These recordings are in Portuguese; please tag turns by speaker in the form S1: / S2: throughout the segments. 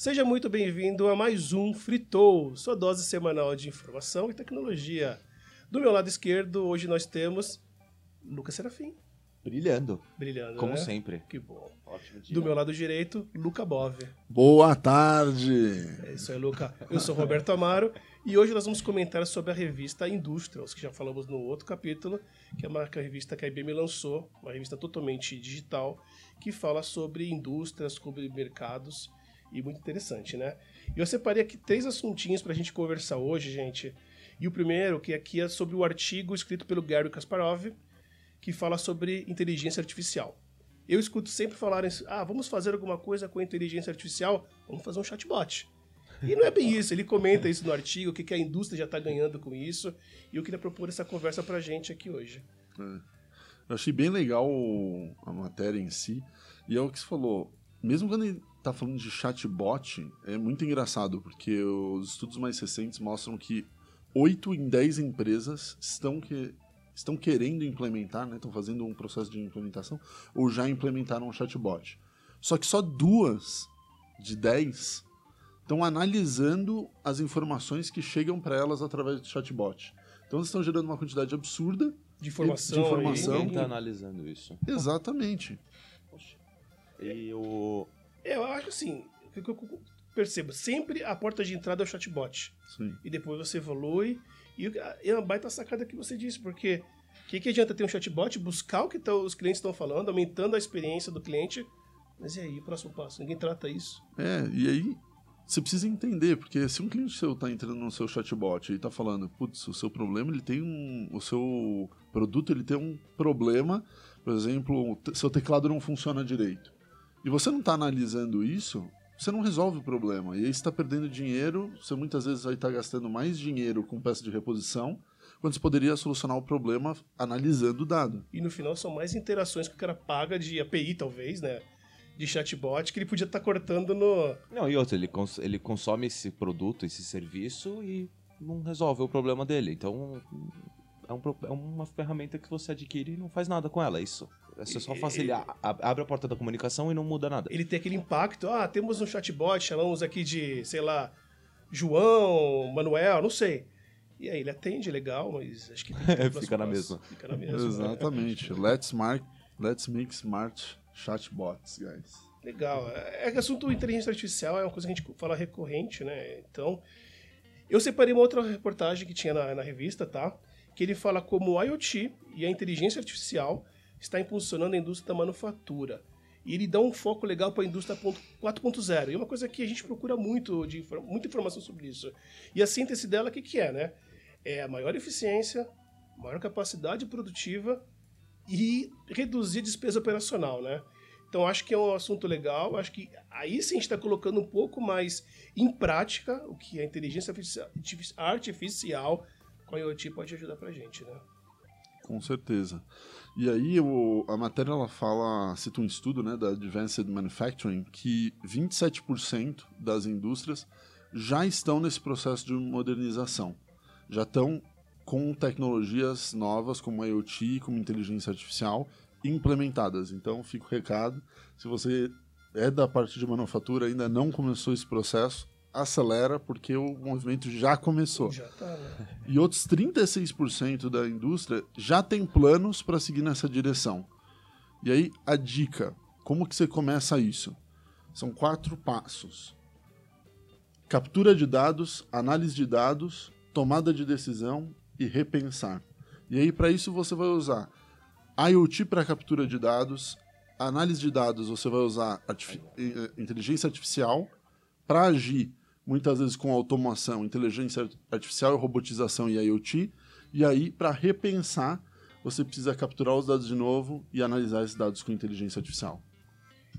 S1: Seja muito bem-vindo a mais um Fritou, sua dose semanal de informação e tecnologia. Do meu lado esquerdo, hoje nós temos Lucas Serafim.
S2: Brilhando.
S1: Brilhando,
S2: Como
S1: né?
S2: sempre.
S1: Que bom.
S2: Ótimo dia.
S1: Do meu lado direito, Luca Bove.
S3: Boa tarde!
S1: É isso aí, Luca. Eu sou Roberto Amaro e hoje nós vamos comentar sobre a revista Industrials, que já falamos no outro capítulo, que é uma revista que a IBM lançou, uma revista totalmente digital, que fala sobre indústrias, sobre mercados e muito interessante, né? E eu separei aqui três assuntinhos para a gente conversar hoje, gente. E o primeiro, que aqui é sobre o artigo escrito pelo Gary Kasparov, que fala sobre inteligência artificial. Eu escuto sempre falarem, ah, vamos fazer alguma coisa com a inteligência artificial, vamos fazer um chatbot. E não é bem isso, ele comenta isso no artigo, o que, que a indústria já está ganhando com isso, e eu queria propor essa conversa pra gente aqui hoje.
S3: Eu achei bem legal a matéria em si. E é o que você falou. Mesmo quando tá falando de chatbot, é muito engraçado, porque os estudos mais recentes mostram que 8 em 10 empresas estão, que, estão querendo implementar, né, estão fazendo um processo de implementação, ou já implementaram um chatbot. Só que só duas de 10 estão analisando as informações que chegam para elas através do chatbot. Então eles estão gerando uma quantidade absurda
S1: De informação.
S3: De informação.
S2: Ninguém
S1: aí.
S2: tá analisando isso.
S3: Exatamente.
S2: E o.
S1: Eu acho assim, o que eu percebo, sempre a porta de entrada é o chatbot.
S3: Sim.
S1: E depois você evolui. E é uma baita sacada que você disse, porque o que, que adianta ter um chatbot, buscar o que tá- os clientes estão falando, aumentando a experiência do cliente, mas e aí, o próximo passo? Ninguém trata isso.
S3: É, e aí você precisa entender, porque se um cliente seu tá entrando no seu chatbot e tá falando, putz, o seu problema, ele tem um. O seu produto ele tem um problema, por exemplo, seu teclado não funciona direito. E você não tá analisando isso, você não resolve o problema. E aí você tá perdendo dinheiro, você muitas vezes vai estar gastando mais dinheiro com peça de reposição, quando você poderia solucionar o problema analisando o dado.
S1: E no final são mais interações que o cara paga de API, talvez, né? De chatbot, que ele podia estar cortando no.
S2: Não, e outro, ele, cons- ele consome esse produto, esse serviço e não resolve o problema dele. Então. É, um pro- é uma ferramenta que você adquire e não faz nada com ela, é isso. É só facilitar. Abre a porta da comunicação e não muda nada.
S1: Ele tem aquele impacto. Ah, temos um chatbot, chamamos aqui de, sei lá, João, Manuel, não sei. E aí ele atende legal, mas acho que tem que próximo
S2: Fica na mesma.
S1: Fica na mesma.
S3: Exatamente. Let's, mark, let's make smart chatbots, guys.
S1: Legal. É que assunto inteligência artificial é uma coisa que a gente fala recorrente, né? Então, eu separei uma outra reportagem que tinha na, na revista, tá? Que ele fala como o IoT e a inteligência artificial está impulsionando a indústria da manufatura. E ele dá um foco legal para a indústria ponto- 4.0. E é uma coisa que a gente procura muito, de, muita informação sobre isso. E a síntese dela, o que, que é, né? É a maior eficiência, maior capacidade produtiva e reduzir a despesa operacional, né? Então acho que é um assunto legal. Acho que aí sim a gente está colocando um pouco mais em prática o que a inteligência artificial- com a IoT pode ajudar pra gente, né?
S3: Com certeza. E aí o- a matéria ela fala, cita um estudo né, da Advanced Manufacturing que 27% das indústrias já estão nesse processo de modernização. Já estão com tecnologias novas como IoT, como inteligência artificial implementadas. Então fica o recado, se você é da parte de manufatura ainda não começou esse processo, acelera porque o movimento já começou.
S1: Já tá, né?
S3: E outros 36% da indústria já tem planos para seguir nessa direção. E aí a dica, como que você começa isso? São quatro passos: captura de dados, análise de dados, tomada de decisão e repensar. E aí para isso você vai usar IoT para captura de dados, análise de dados você vai usar eh, inteligência artificial para agir muitas vezes com automação, inteligência artificial, robotização e IoT. E aí, para repensar, você precisa capturar os dados de novo e analisar esses dados com inteligência artificial.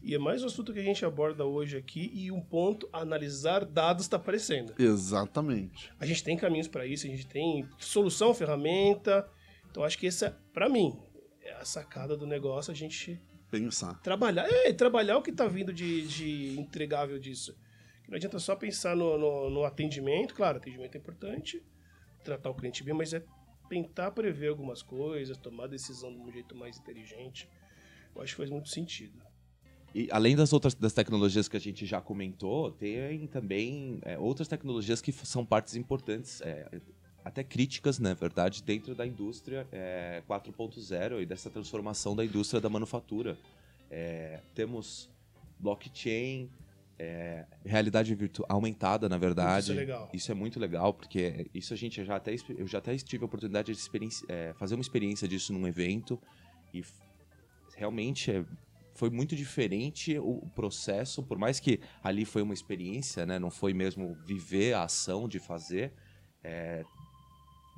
S1: E é mais um assunto que a gente aborda hoje aqui e um ponto, analisar dados está aparecendo.
S3: Exatamente.
S1: A gente tem caminhos para isso, a gente tem solução, ferramenta. Então acho que essa, para mim, é a sacada do negócio, a gente
S3: Pensar.
S1: trabalhar, é, trabalhar o que está vindo de, de entregável disso. Não adianta só pensar no, no, no atendimento, claro, atendimento é importante, tratar o cliente bem, mas é tentar prever algumas coisas, tomar decisão de um jeito mais inteligente. Eu acho que faz muito sentido.
S2: E além das outras das tecnologias que a gente já comentou, tem também é, outras tecnologias que são partes importantes, é, até críticas, na verdade, dentro da indústria é, 4.0 e dessa transformação da indústria da manufatura. É, temos blockchain, é, realidade virtual aumentada, na verdade.
S1: Isso é legal.
S2: Isso é muito legal, porque isso a gente já até eu já até tive a oportunidade de é, fazer uma experiência disso num evento e realmente é, foi muito diferente o processo, por mais que ali foi uma experiência, né? Não foi mesmo viver a ação de fazer. É,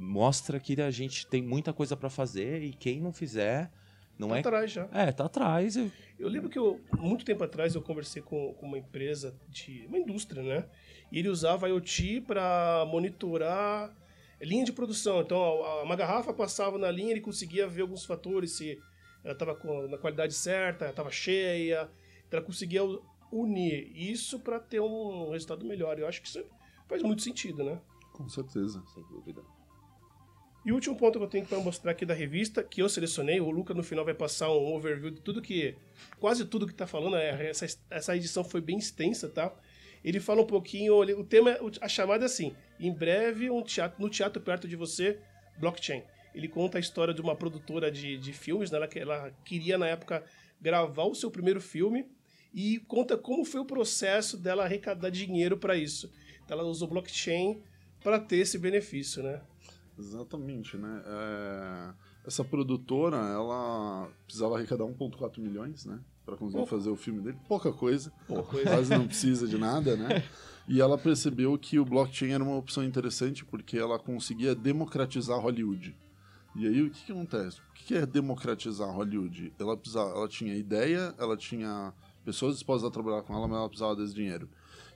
S2: mostra que a gente tem muita coisa para fazer e quem não fizer não
S1: tá
S2: é
S1: atrás já.
S2: É, tá atrás.
S1: Eu lembro que eu, muito tempo atrás eu conversei com, com uma empresa de uma indústria, né? E ele usava IoT para monitorar linha de produção. Então, uma garrafa passava na linha, ele conseguia ver alguns fatores se ela estava na qualidade certa, estava cheia. Então, ela conseguia unir isso para ter um resultado melhor. Eu acho que isso faz muito sentido, né?
S3: Com certeza.
S2: Sem dúvida.
S1: E o último ponto que eu tenho para mostrar aqui da revista, que eu selecionei, o Luca no final vai passar um overview de tudo que. quase tudo que está falando, é, essa, essa edição foi bem extensa, tá? Ele fala um pouquinho, o tema, a chamada é assim: em breve, um teatro, no teatro perto de você, blockchain. Ele conta a história de uma produtora de, de filmes, né? ela, ela queria na época gravar o seu primeiro filme e conta como foi o processo dela arrecadar dinheiro para isso. Então ela usou blockchain para ter esse benefício, né?
S3: Exatamente, né? É... Essa produtora, ela precisava arrecadar 1,4 milhões, né? Para conseguir fazer o filme dele. Pouca coisa.
S1: Pouca coisa.
S3: Quase não precisa de nada, né? E ela percebeu que o blockchain era uma opção interessante porque ela conseguia democratizar Hollywood. E aí o que, que acontece? O que, que é democratizar Hollywood? Ela, precisava, ela tinha ideia, ela tinha pessoas dispostas a trabalhar com ela, mas ela precisava desse dinheiro.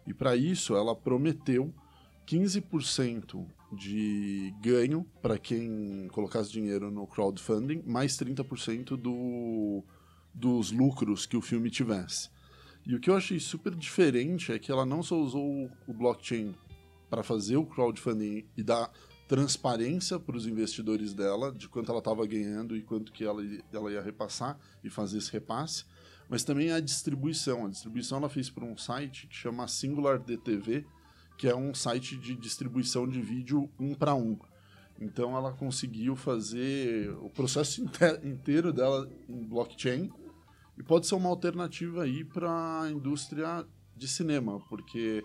S3: E para isso ela prometeu 15% de ganho para quem colocasse dinheiro no crowdfunding, mais 30% do, dos lucros que o filme tivesse. E o que eu achei super diferente é que ela não só usou o blockchain para fazer o crowdfunding e dar transparência para os investidores dela de quanto ela estava ganhando e quanto que ela, ela ia repassar e fazer esse repasse, mas também a distribuição. A distribuição ela fez por um site que chama Singular DTV, que é um site de distribuição de vídeo um para um. Então ela conseguiu fazer o processo inteiro dela em blockchain e pode ser uma alternativa aí para a indústria de cinema, porque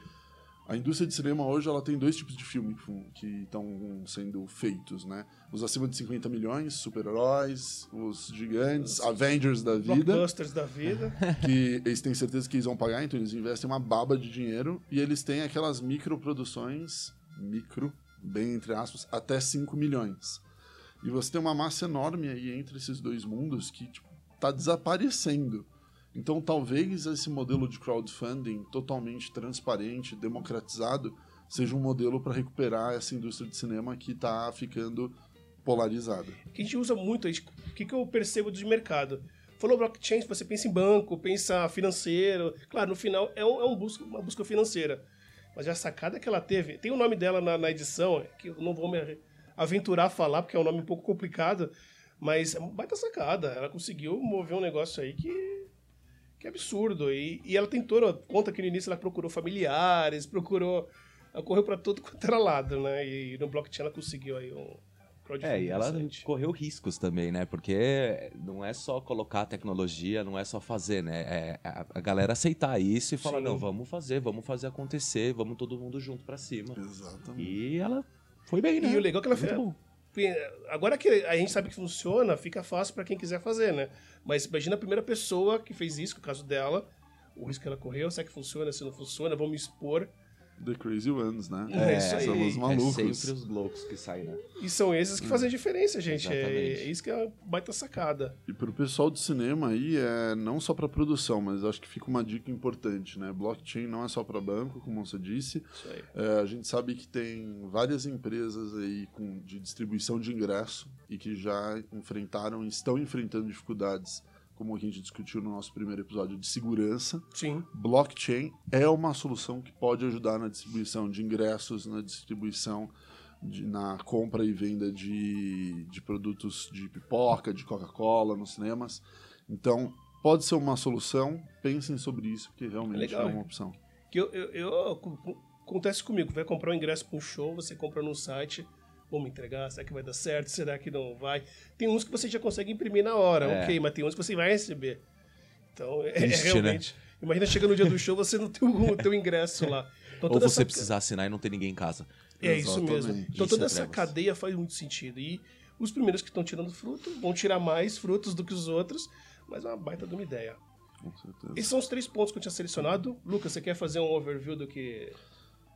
S3: a indústria de cinema hoje ela tem dois tipos de filme que estão sendo feitos, né? Os acima de 50 milhões, super-heróis, os gigantes, os Avengers da vida.
S1: Blockbusters da vida.
S3: Que eles têm certeza que eles vão pagar, então eles investem uma baba de dinheiro. E eles têm aquelas microproduções, micro, bem entre aspas, até 5 milhões. E você tem uma massa enorme aí entre esses dois mundos que, tipo, tá desaparecendo. Então, talvez esse modelo de crowdfunding totalmente transparente, democratizado, seja um modelo para recuperar essa indústria de cinema que está ficando polarizada.
S1: Que a gente usa muito, o que, eu percebo de mercado? Falou blockchain, você pensa em banco, pensa financeiro. Claro, no final é, um, é um uma busca financeira. Mas a sacada que ela teve, tem o nome dela na, na edição, que eu não vou me aventurar a falar, porque é um nome um pouco complicado, mas é uma baita sacada. Ela conseguiu mover um negócio aí que que absurdo. E, e ela tentou, conta que no início ela procurou familiares, procurou. Ela correu para todo quanto era lado, né? E no blockchain ela conseguiu aí um.
S2: É, e ela correu riscos também, né? Porque não é só colocar a tecnologia, não é só fazer, né? É a galera aceitar isso e falar, Sim. não, vamos fazer, vamos fazer acontecer, vamos todo mundo junto para cima.
S3: Exatamente.
S2: E ela foi bem, né?
S1: E o legal é que ela fez. Agora que a gente sabe que funciona, fica fácil para quem quiser fazer, né? Mas imagina a primeira pessoa que fez isso, no caso dela, o risco que ela correu, será que funciona, se não funciona, vamos expor.
S3: The Crazy Ones, né?
S1: É, isso aí.
S3: São os malucos.
S2: É sempre os loucos que saem, né?
S1: E são esses que fazem a diferença, gente. É, é, isso que é uma baita sacada.
S3: E pro pessoal do cinema aí, é não só para produção, mas acho que fica uma dica importante, né? Blockchain não é só para banco, como você disse.
S1: Isso aí.
S3: É, a gente sabe que tem várias empresas aí com, de distribuição de ingresso e que já enfrentaram, estão enfrentando dificuldades como a gente discutiu no nosso primeiro episódio, de segurança.
S1: Sim.
S3: Blockchain é uma solução que pode ajudar na distribuição de ingressos, na distribuição, de, na compra e venda de, de produtos de pipoca, de Coca-Cola nos cinemas. Então, pode ser uma solução. Pensem sobre isso, porque realmente
S1: Legal,
S3: é uma
S1: hein?
S3: opção.
S1: Que eu, eu, eu- co- acontece comigo, vai comprar um ingresso para um show, você compra no site, vamos entregar, será que vai dar certo, será que não vai? Tem uns que você já consegue imprimir na hora,
S2: É.
S1: ok, mas tem uns que você vai receber. Então, é,
S2: Triste, né?
S1: realmente. Imagina chega no dia do show, você não tem o teu ingresso lá. Então,
S2: Ou você
S1: essa-
S2: precisar assinar e não ter ninguém em casa.
S1: É isso mesmo. Então toda
S2: é
S1: essa
S2: trevas.
S1: cadeia faz muito sentido. E os primeiros que estão tirando fruto vão tirar mais frutos do que os outros, mas é uma baita de uma ideia.
S3: Com certeza.
S1: Esses são os três pontos que eu tinha selecionado. Lucas, você quer fazer um overview do que.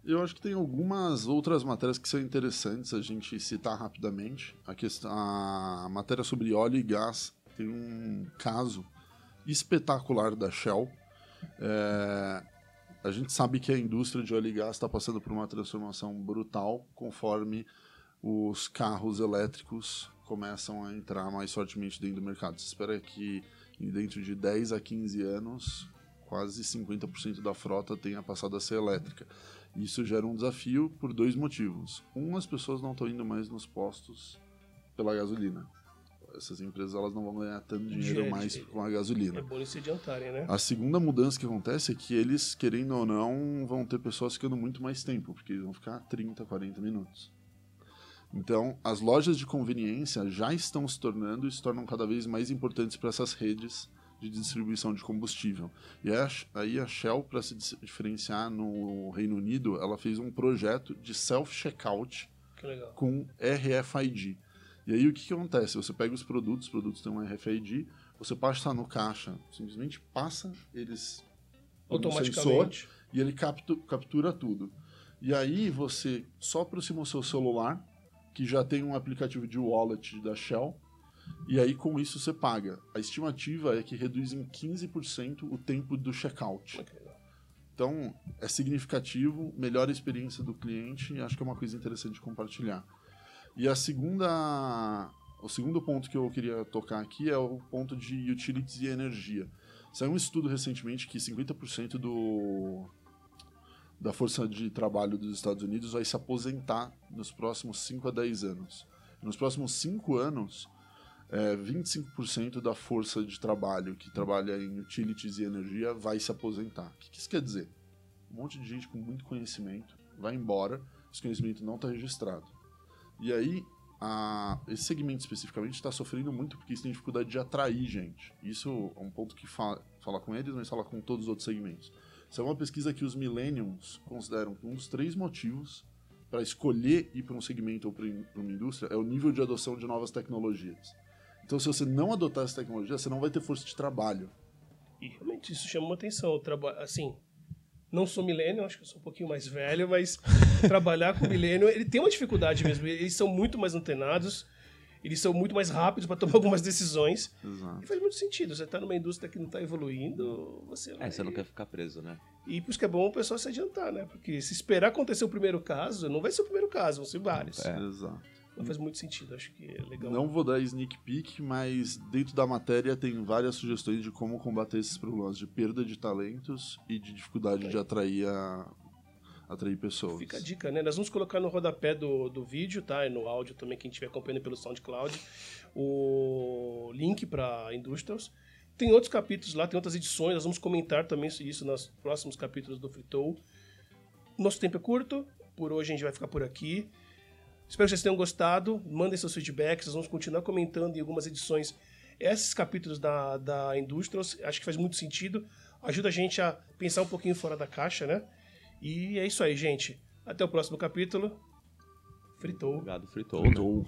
S3: Eu acho que tem algumas outras matérias que são interessantes a gente citar rapidamente. A, questão, a matéria sobre óleo e gás tem um caso espetacular da Shell. É, a gente sabe que a indústria de óleo e gás está passando por uma transformação brutal conforme os carros elétricos começam a entrar mais fortemente dentro do mercado. Se espera que dentro de 10 a 15 anos, quase 50% da frota tenha passado a ser elétrica. Isso gera um desafio por dois motivos. Um, as pessoas não estão indo mais nos postos pela gasolina. Essas empresas elas não vão ganhar tanto dinheiro
S1: Dinheiro,
S3: mais com a gasolina.
S1: É se adiantarem, né?
S3: A segunda mudança que acontece é que eles, querendo ou não, vão ter pessoas ficando muito mais tempo, porque eles vão ficar 30, 40 minutos. Então, as lojas de conveniência já estão se tornando e se tornam cada vez mais importantes para essas redes de distribuição de combustível. E aí a- Shell, para se diferenciar no Reino Unido, ela fez um projeto de self-checkout com RFID. E aí o que, que acontece? Você pega os produtos, os produtos têm um RFID, você passa no caixa, simplesmente passa, eles no sensor
S1: Automaticamente.
S3: e ele captu- captura tudo. E aí você só aproxima o seu celular, que já tem um aplicativo de wallet da Shell, e aí com isso você paga. A estimativa é que reduz em 15% o tempo do checkout. Então, é significativo, melhora a experiência do cliente e acho que é uma coisa interessante de compartilhar. E a segunda, o segundo ponto que eu queria tocar aqui é o ponto de utilities e energia. Saiu um estudo recentemente que 50% do, da força de trabalho dos Estados Unidos vai se aposentar nos próximos 5 a 10 anos. Nos próximos 5 anos, é, 25% da força de trabalho que trabalha em utilities e energia vai se aposentar. O que, isso quer dizer? Um monte de gente com muito conhecimento vai embora, esse conhecimento não está registrado. E aí, a- esse segmento especificamente está sofrendo muito porque tem dificuldade de atrair gente. Isso é um ponto que fa fala com eles, mas fala com todos os outros segmentos. Isso é uma pesquisa que os millennials consideram um dos três motivos para escolher ir para um segmento ou para uma indústria é o nível de adoção de novas tecnologias. Então, se você não adotar essa tecnologia, você não vai ter força de trabalho.
S1: E realmente isso chamou atenção. Traba- Assim, não sou milênio, acho que eu sou um pouquinho mais velho, mas trabalhar com milênio, ele tem uma dificuldade mesmo. Eles são muito mais antenados, eles são muito mais rápidos para tomar algumas decisões. E
S3: Exato.
S1: faz muito sentido. Você está numa indústria que não está evoluindo, você
S2: É,
S1: vai...
S2: você não quer ficar preso, né?
S1: E por isso que é bom o pessoal se adiantar, né? Porque se esperar acontecer o primeiro caso, não vai ser o primeiro caso, vão ser vários.
S2: É.
S3: Exato.
S1: Não faz muito sentido, acho que é legal.
S3: Não vou dar sneak peek, mas dentro da matéria tem várias sugestões de como combater esses problemas de perda de talentos e de dificuldade de atrair, a, atrair pessoas.
S1: Fica a dica, né? Nós vamos colocar no rodapé do, do vídeo, tá? E no áudio também, quem estiver acompanhando pelo SoundCloud, o link para Industrials. Tem outros capítulos lá, tem outras edições, nós vamos comentar também isso nos próximos capítulos do Fritou. Nosso tempo é curto, por hoje a gente vai ficar por aqui. Espero que vocês tenham gostado, mandem seus feedbacks, nós vamos continuar comentando em algumas edições esses capítulos da, da Industrials, acho que faz muito sentido, ajuda a gente a pensar um pouquinho fora da caixa, né? E é isso aí, gente. Até o próximo capítulo. Fritou.
S2: Obrigado, fritou. né?
S3: Ou-